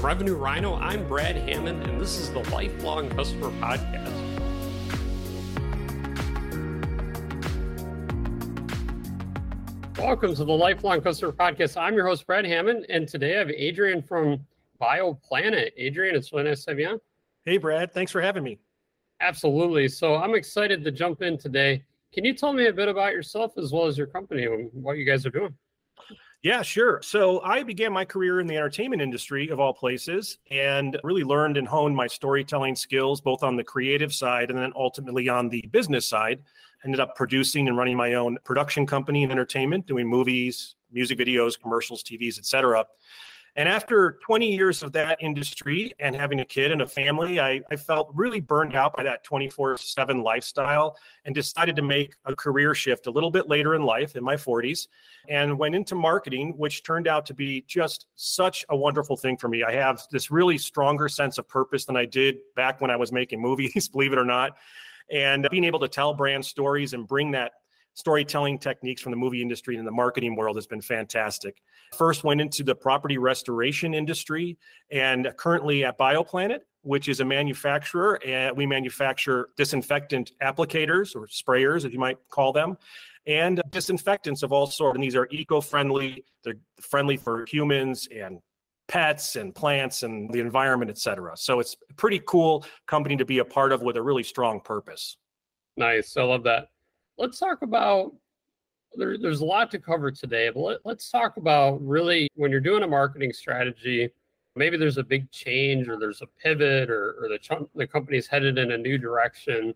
From Revenue Rhino, I'm Brad Hammond, and this is the Lifelong Customer Podcast. Welcome to the Lifelong Customer Podcast. I'm your host, Brad Hammond, and today I have Adrian from ByoPlanet. Adrian, it's really nice to have you on. Hey, Brad. Thanks for having me. Absolutely. So I'm excited to jump in today. Can you tell me a bit about yourself as well as your company and what you guys are doing? Yeah, sure. So I began my career in the entertainment industry of all places and really learned and honed my storytelling skills both on the creative side and then ultimately on the business side. Ended up producing and running my own production company in entertainment, doing movies, music videos, commercials, TVs, etc. And after 20 years of that industry and having a kid and a family, I, I felt really burned out by that 24 7 lifestyle and decided to make a career shift a little bit later in life, in my 40s, and went into marketing, which turned out to be just such a wonderful thing for me. I have this really stronger sense of purpose than I did back when I was making movies, believe it or not. And being able to tell brand stories and bring that storytelling techniques from the movie industry and the marketing world has been fantastic. First went into the property restoration industry and currently at ByoPlanet, which is a manufacturer and we manufacture disinfectant applicators or sprayers as you might call them and disinfectants of all sorts and these are eco-friendly, they're friendly for humans and pets and plants and the environment, et cetera. So it's a pretty cool company to be a part of with a really strong purpose. Nice. I love that let's talk about there, there's a lot to cover today, but let, us talk about really when you're doing a marketing strategy, maybe there's a big change or there's a pivot or, or the, ch- the company's headed in a new direction.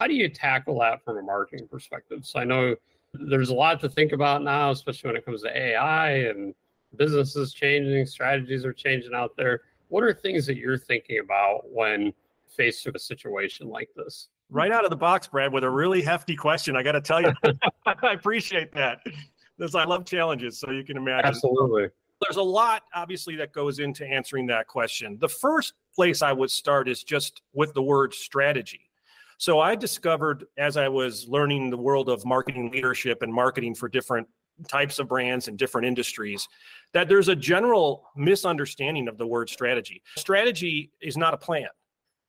How do you tackle that from a marketing perspective? So I know there's a lot to think about now, especially when it comes to AI and businesses changing, strategies are changing out there. What are things that you're thinking about when faced with a situation like this? Right out of the box, Brad, with a really hefty question. I got to tell you, I appreciate that. Because I love challenges, so you can imagine. Absolutely. There's a lot, obviously, that goes into answering that question. The first place I would start is just with the word strategy. So I discovered as I was learning the world of marketing leadership and marketing for different types of brands and different industries that there's a general misunderstanding of the word strategy. Strategy is not a plan.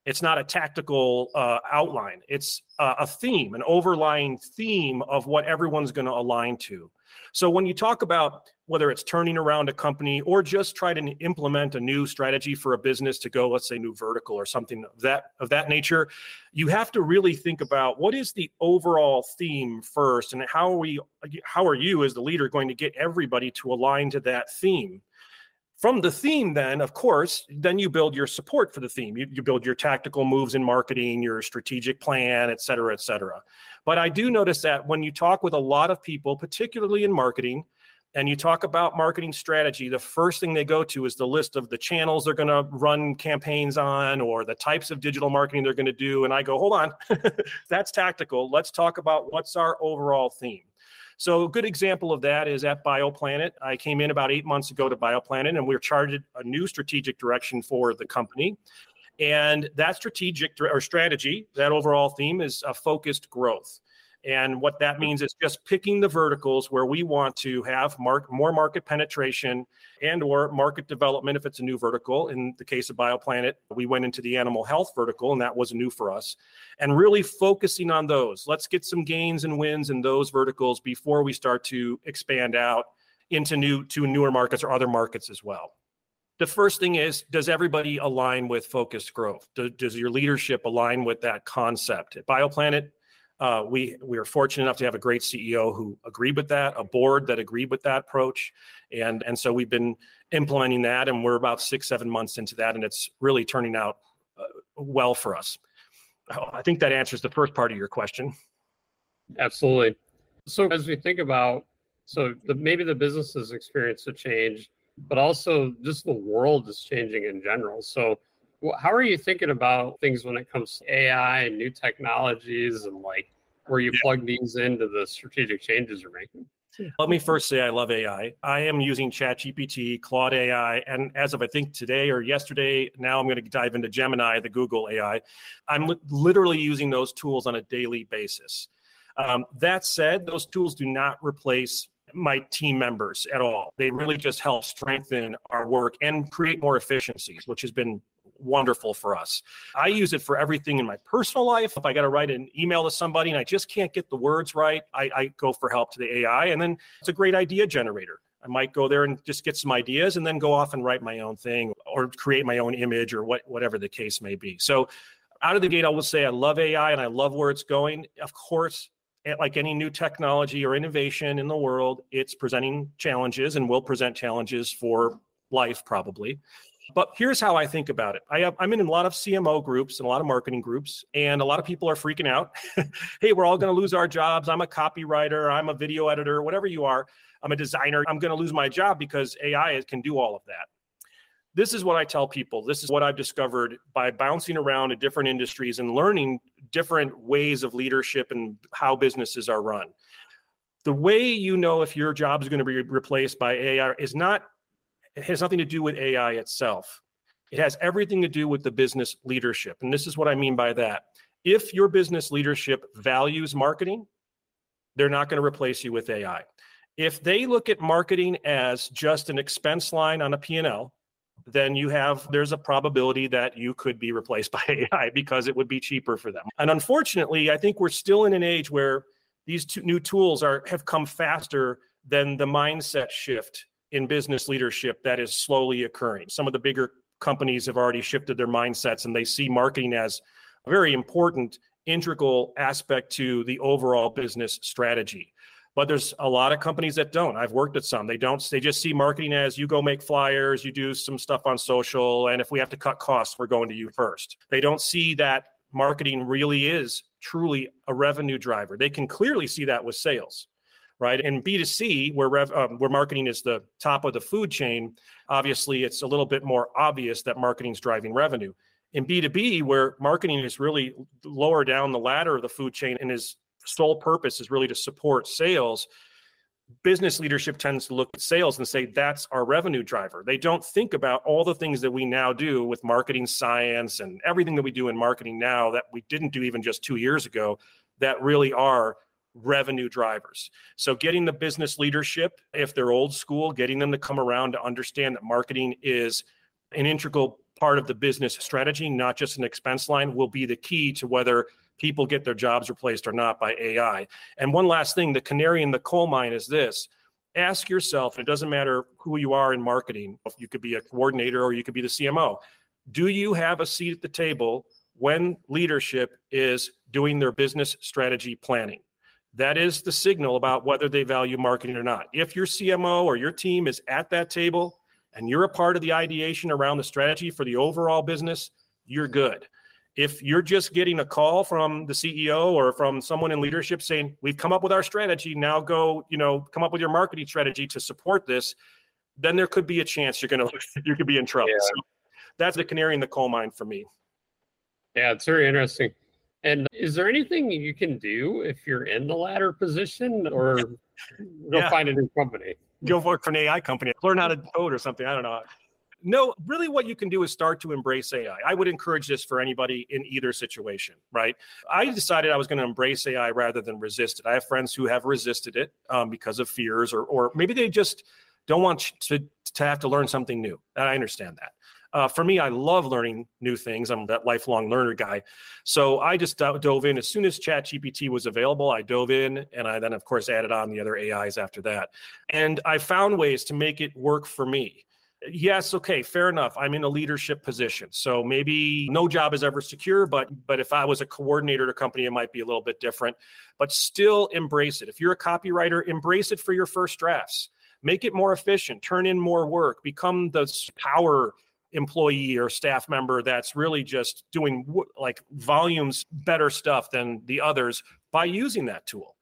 It's not a tactical uh, outline. It's uh, a theme, an overlying theme of what everyone's going to align to. So when you talk about whether it's turning around a company or just try to implement a new strategy for a business to go, let's say, new vertical or something of that of that nature, you have to really think about what is the overall theme first, and how are we, how are you as the leader going to get everybody to align to that theme? From the theme then of course then you build your support for the theme. You, you, build your tactical moves in marketing your strategic plan et cetera et cetera. But i do notice that when you talk with a lot of people particularly in marketing and you talk about marketing strategy the first thing they go to is the list of the channels they're going to run campaigns on or the types of digital marketing they're going to do and i go hold on. That's tactical. Let's talk about what's our overall theme so a good example of that is at ByoPlanet. I came in about eight months ago to ByoPlanet, and we are charted a new strategic direction for the company. And that strategic or strategy, that overall theme is a focused growth. And what that means is just picking the verticals where we want to have mark, more market penetration and or market development if it's a new vertical. In the case of ByoPlanet, we went into the animal health vertical and that was new for us. And really focusing on those. Let's get some gains and wins in those verticals before we start to expand out into new to newer markets or other markets as well. The first thing is does everybody align with focused growth? Does, does your leadership align with that concept? At ByoPlanet, uh, we we are fortunate enough to have a great CEO who agreed with that, a board that agreed with that approach, and and so we've been implementing that, and we're about six seven months into that, and it's really turning out uh, well for us. I think that answers the first part of your question. Absolutely. So as we think about so the, maybe the business has experienced a change, but also just the world is changing in general. So how are you thinking about things when it comes to AI and new technologies and like where you yeah. plug these into the strategic changes you're making? Let me first say I love AI. I am using ChatGPT, Claude AI, and as of I think today or yesterday, now I'm going to dive into Gemini, the Google AI. I'm li- literally using those tools on a daily basis. Um, that said, those tools do not replace my team members at all. They really just help strengthen our work and create more efficiencies, which has been wonderful for us. I use it for everything in my personal life. If I got to write an email to somebody and I just can't get the words right, I, I go for help to the AI. And then it's a great idea generator. I might go there and just get some ideas and then go off and write my own thing or create my own image or what, whatever the case may be. So out of the gate, I will say I love AI and I love where it's going. Of course, like any new technology or innovation in the world, it's presenting challenges and will present challenges for life probably. But here's how I think about it. I have, I'm in a lot of CMO groups and a lot of marketing groups, and a lot of people are freaking out. hey, we're all going to lose our jobs. I'm a copywriter, I'm a video editor, whatever you are. I'm a designer. I'm going to lose my job because AI can do all of that. This is what I tell people. This is what I've discovered by bouncing around in different industries and learning different ways of leadership and how businesses are run. The way you know if your job is going to be replaced by AI is not, it has nothing to do with AI itself. It has everything to do with the business leadership. And this is what I mean by that. If your business leadership values marketing, they're not going to replace you with AI if they look at marketing as just an expense line on a P&L, then you have there's a probability that you could be replaced by AI because it would be cheaper for them. And unfortunately, I think we're still in an age where these two new tools are have come faster than the mindset shift in business leadership that is slowly occurring. Some of the bigger companies have already shifted their mindsets and they see marketing as a very important integral aspect to the overall business strategy. But there's a lot of companies that don't. I've worked at some. They don't they just see marketing as you go make flyers you do some stuff on social and if we have to cut costs we're going to you first. They don't see that marketing really is truly a revenue driver. They can clearly see that with sales right in b2c where rev, um, where marketing is the top of the food chain obviously it's a little bit more obvious that marketing is driving revenue in b2b where marketing is really lower down the ladder of the food chain and is sole purpose is really to support sales business leadership tends to look at sales and say that's our revenue driver. They don't think about all the things that we now do with marketing science and everything that we do in marketing now that we didn't do even just 2 years ago that really are revenue drivers. So getting the business leadership if they're old school, getting them to come around to understand that marketing is an integral part of the business strategy, not just an expense line will be the key to whether people get their jobs replaced or not by AI. And one last thing the canary in the coal mine is this ask yourself, and it doesn't matter who you are in marketing, you could be a coordinator or you could be the CMO. Do you have a seat at the table when leadership is doing their business strategy planning? That is the signal about whether they value marketing or not. If your CMO or your team is at that table and you're a part of the ideation around the strategy for the overall business, you're good if you're just getting a call from the CEO or from someone in leadership saying, "We've come up with our strategy, now go, you know, come up with your marketing strategy to support this," then there could be a chance you're going to you could be in trouble. Yeah. So that's the canary in the coal mine for me. Yeah, it's very interesting. And is there anything you can do if you're in the latter position or go yeah. find a new company? Go work for an AI company, learn how to code or something. I don't know no, really what you can do is start to embrace AI. I would encourage this for anybody in either situation, right? I decided I was going to embrace AI rather than resist it. I have friends who have resisted it um, because of fears, or, or maybe they just don't want to, to have to learn something new. And I understand that. Uh, for me, I love learning new things. I'm that lifelong learner guy. So I just dove in as soon as ChatGPT was available. I dove in and I then, of course, added on the other AIs after that. And I found ways to make it work for me yes okay fair enough i'm in a leadership position so maybe no job is ever secure but but if i was a coordinator at a company it might be a little bit different but still embrace it if you're a copywriter embrace it for your first drafts make it more efficient turn in more work become the power employee or staff member that's really just doing like volumes better stuff than the others by using that tool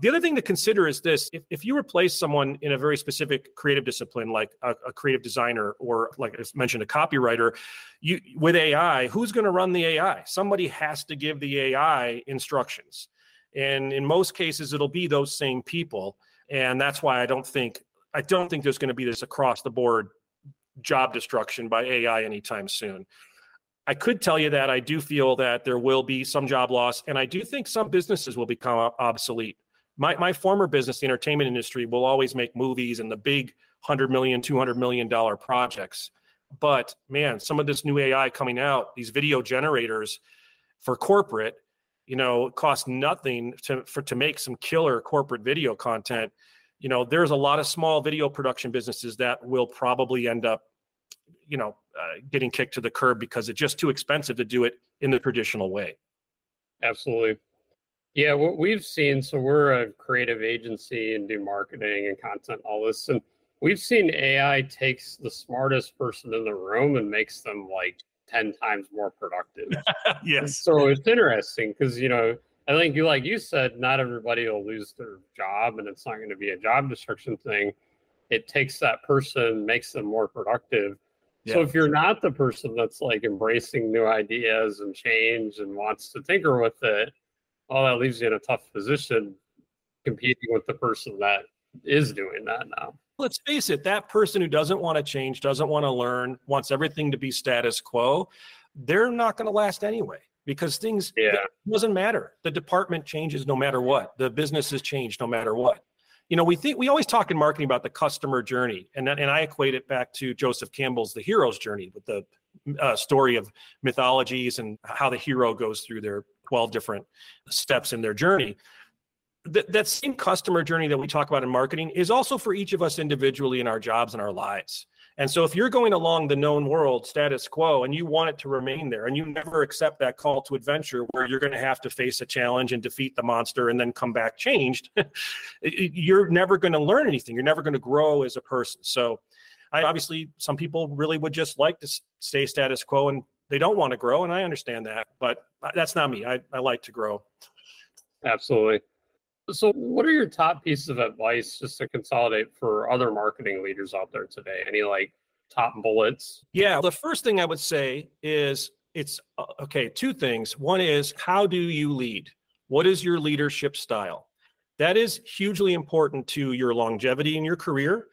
the other thing to consider is this if, if you replace someone in a very specific creative discipline, like a, a creative designer or, like I mentioned, a copywriter, you with AI, who's going to run the AI? Somebody has to give the AI instructions. And in most cases, it'll be those same people. And that's why I don't think I don't think there's going to be this across the board job destruction by AI anytime soon. I could tell you that I do feel that there will be some job loss, and I do think some businesses will become obsolete My, my former business, the entertainment industry, will always make movies and the big 100 million, 200 million dollar projects. But man, some of this new AI coming out, these video generators for corporate, you know, cost nothing to for to make some killer corporate video content. You know, there's a lot of small video production businesses that will probably end up, you know, uh, getting kicked to the curb because it's just too expensive to do it in the traditional way. Absolutely. Yeah, what we've seen, so we're a creative agency and do marketing and content, all this. And we've seen AI takes the smartest person in the room and makes them like 10 times more productive. yes. So it's interesting because, you know, I think you, like you said, not everybody will lose their job and it's not going to be a job destruction thing. It takes that person, makes them more productive. Yeah. So if you're not the person that's like embracing new ideas and change and wants to tinker with it, well, that leaves you in a tough position competing with the person that is doing that now let's face it, that person who doesn't want to change, doesn't want to learn, wants everything to be status quo, they're not going to last anyway because things yeah. doesn't matter. The department changes no matter what. The businesses change no matter what. You know, we think we always talk in marketing about the customer journey, and and I equate it back to Joseph Campbell's The Hero's Journey with the uh, story of mythologies and how the hero goes through their 12 different steps in their journey that, that same customer journey that we talk about in marketing is also for each of us individually in our jobs and our lives. And so if you're going along the known world status quo and you want it to remain there and you never accept that call to adventure where you're going to have to face a challenge and defeat the monster and then come back changed, you're never going to learn anything. You're never going to grow as a person. So I obviously some people really would just like to stay status quo and they don't want to grow and I understand that, but uh, that's not me. I, I like to grow. Absolutely. So, what are your top pieces of advice just to consolidate for other marketing leaders out there today? Any like top bullets? Yeah, the first thing I would say is it's uh, okay, two things. One is how do you lead? What is your leadership style? That is hugely important to your longevity in your career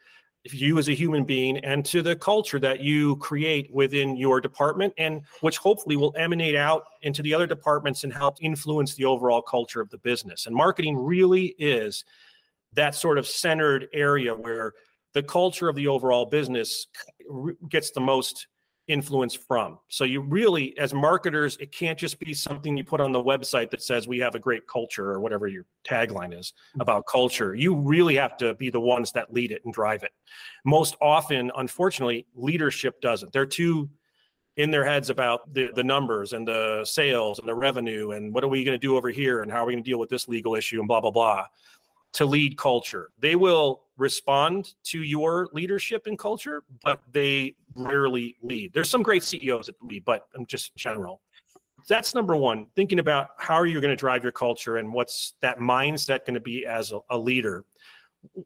you as a human being and to the culture that you create within your department and which hopefully will emanate out into the other departments and help influence the overall culture of the business. And marketing really is that sort of centered area where the culture of the overall business gets the most influence from. So you really, as marketers, it can't just be something you put on the website that says we have a great culture or whatever your tagline is mm-hmm. about culture. You really have to be the ones that lead it and drive it. Most often, unfortunately, leadership doesn't. They're too in their heads about the, the numbers and the sales and the revenue and what are we going to do over here and how are we going to deal with this legal issue and blah blah blah to lead culture. They will respond to your leadership and culture, but they rarely lead. There's some great CEOs that lead, but I'm just general. That's number one. Thinking about how are you going to drive your culture and what's that mindset going to be as a, a leader.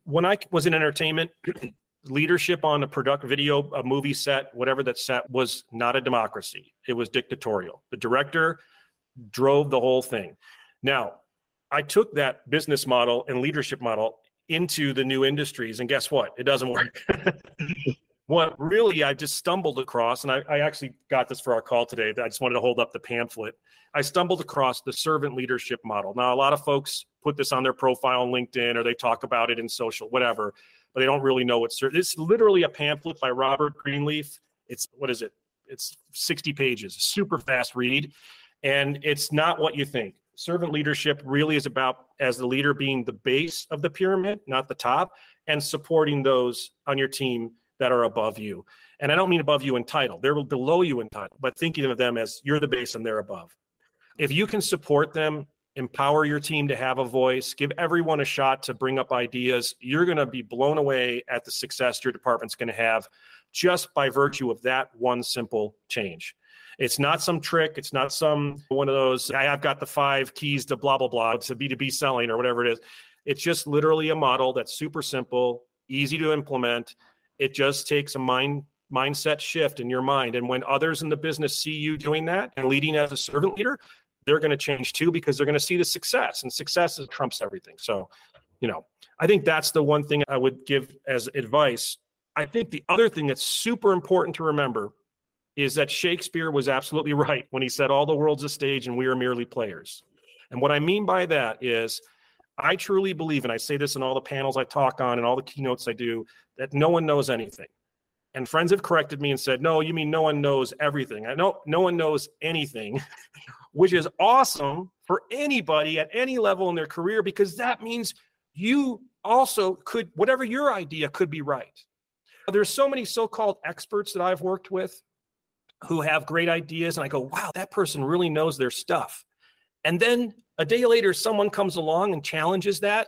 When I was in entertainment, leadership on a product video, a movie set, whatever that set was not a democracy. It was dictatorial. The director drove the whole thing. Now, I took that business model and leadership model into the new industries, and guess what? It doesn't work. what really I just stumbled across, and I, I, actually got this for our call today. I just wanted to hold up the pamphlet. I stumbled across the servant leadership model. Now, a lot of folks put this on their profile on LinkedIn or they talk about it in social, whatever, but they don't really know what it's literally a pamphlet by Robert Greenleaf. It's what is it? It's 60 pages, super fast read. And it's not what you think servant leadership really is about as the leader being the base of the pyramid not the top and supporting those on your team that are above you. And i don't mean above you in title. They're below you in title but thinking of them as you're the base and they're above. If you can support them empower your team to have a voice give everyone a shot to bring up ideas you're going to be blown away at the success your department's going to have just by virtue of that one simple change it's not some trick. It's not some one of those, I've got the five keys to blah, blah, blah, to B2B selling or whatever it is. It's just literally a model that's super simple, easy to implement. It just takes a mind mindset shift in your mind. And when others in the business see you doing that and leading as a servant leader, they're going to change too because they're going to see the success and success is trumps everything. So, you know, I think that's the one thing I would give as advice. I think the other thing that's super important to remember is that Shakespeare was absolutely right when he said, All the world's a stage and we are merely players. And what I mean by that is, I truly believe, and I say this in all the panels I talk on and all the keynotes I do, that no one knows anything. And friends have corrected me and said, no, you mean no one knows everything. I know no one knows anything, which is awesome for anybody at any level in their career because that means you also could, whatever your idea could be right. There's so many so called experts that I've worked with who have great ideas, and I go, wow, that person really knows their stuff. And then a day later, someone comes along and challenges that.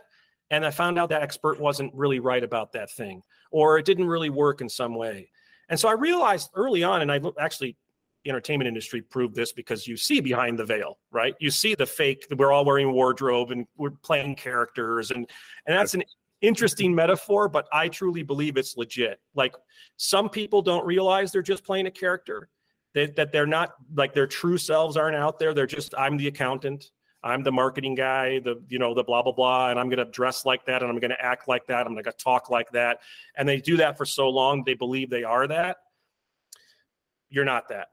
And I found out that expert wasn't really right about that thing, or it didn't really work in some way. And so I realized early on, and I actually, the entertainment industry proved this because you see behind the veil, right? You see the fake, we're all wearing wardrobe and we're playing characters. And, and that's an interesting metaphor, but I truly believe it's legit. Like some people don't realize they're just playing a character that, that they're not like their true selves aren't out there. They're just, I'm the accountant. I'm the marketing guy, the, you know, the blah, blah, blah. And I'm going to dress like that. And I'm going to act like that. I'm going to talk like that. And they do that for so long. They believe they are that. You're not that.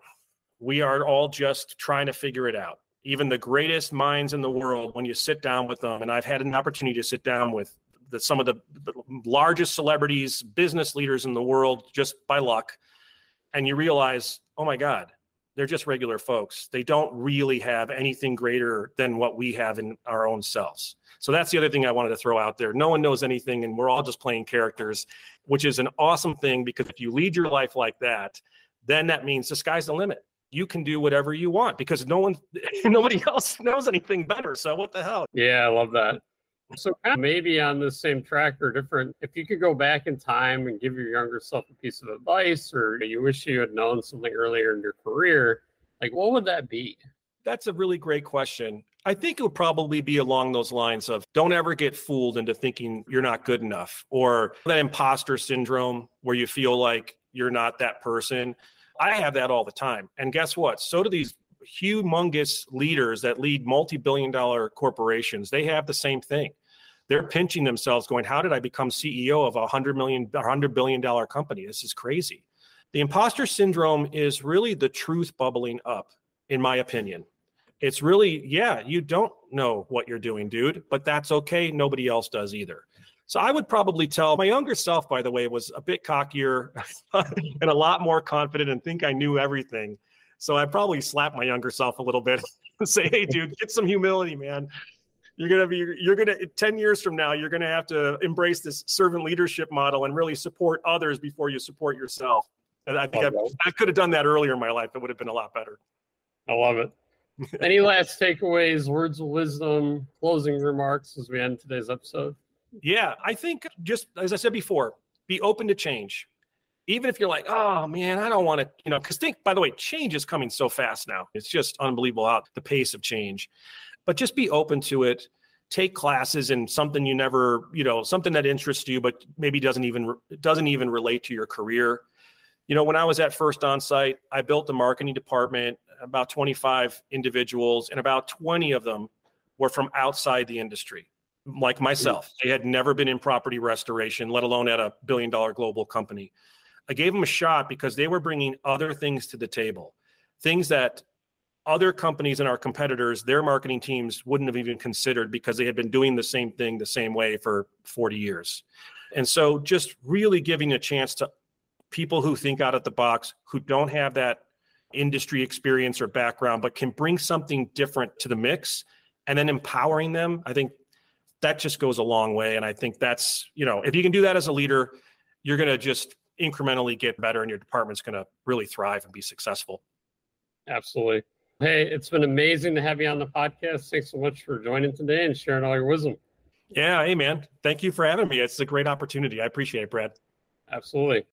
We are all just trying to figure it out. Even the greatest minds in the world, when you sit down with them, and I've had an opportunity to sit down with the, some of the, the largest celebrities, business leaders in the world, just by luck, and you realize oh my God, they're just regular folks. They don't really have anything greater than what we have in our own selves. So that's the other thing I wanted to throw out there. No one knows anything, and we're all just playing characters, which is an awesome thing because if you lead your life like that, then that means the sky's the limit. You can do whatever you want because no one, nobody else knows anything better. So what the hell? Yeah, I love that. So maybe on the same track or different, if you could go back in time and give your younger self a piece of advice or you wish you had known something earlier in your career, like what would that be? That's a really great question. I think it would probably be along those lines of don't ever get fooled into thinking you're not good enough or that imposter syndrome where you feel like you're not that person. I have that all the time. And guess what? So do these humongous leaders that lead multi-billion dollar corporations. They have the same thing. They're pinching themselves going how did i become ceo of a 100 million 100 billion dollar company? This is crazy. The imposter syndrome is really the truth bubbling up in my opinion. It's really yeah you don't know what you're doing dude but that's okay. Nobody else does either. So i would probably tell my younger self by the way was a bit cockier and a lot more confident and think i knew everything so i probably slap my younger self a little bit and say hey dude get some humility man. You're going to be you're going to 10 years from now you're going to have to embrace this servant leadership model and really support others before you support yourself. And i think I, I could have done that earlier in my life. It would have been a lot better. I love it. Any last takeaways words of wisdom closing remarks as we end today's episode? Yeah i think just as i said before be open to change even if you're like oh man i don't want to you know because think by the way change is coming so fast now. It's just unbelievable how the pace of change. But just be open to it. Take classes in something you never you know something that interests you but maybe doesn't even doesn't even relate to your career. You know when i was at first onsite i built the marketing department. About 25 individuals and about 20 of them were from outside the industry like myself. They had never been in property restoration let alone at a billion dollar global company i gave them a shot because they were bringing other things to the table things that other companies and our competitors, their marketing teams wouldn't have even considered because they had been doing the same thing the same way for 40 years. And so just really giving a chance to people who think out of the box, who don't have that industry experience or background, but can bring something different to the mix and then empowering them. I think that just goes a long way. And I think that's, you know, if you can do that as a leader, you're going to just incrementally get better and your department's going to really thrive and be successful. Absolutely. Hey, it's been amazing to have you on the podcast. Thanks so much for joining today and sharing all your wisdom. Yeah, hey man, thank you for having me. It's a great opportunity. I appreciate it, Brad. Absolutely.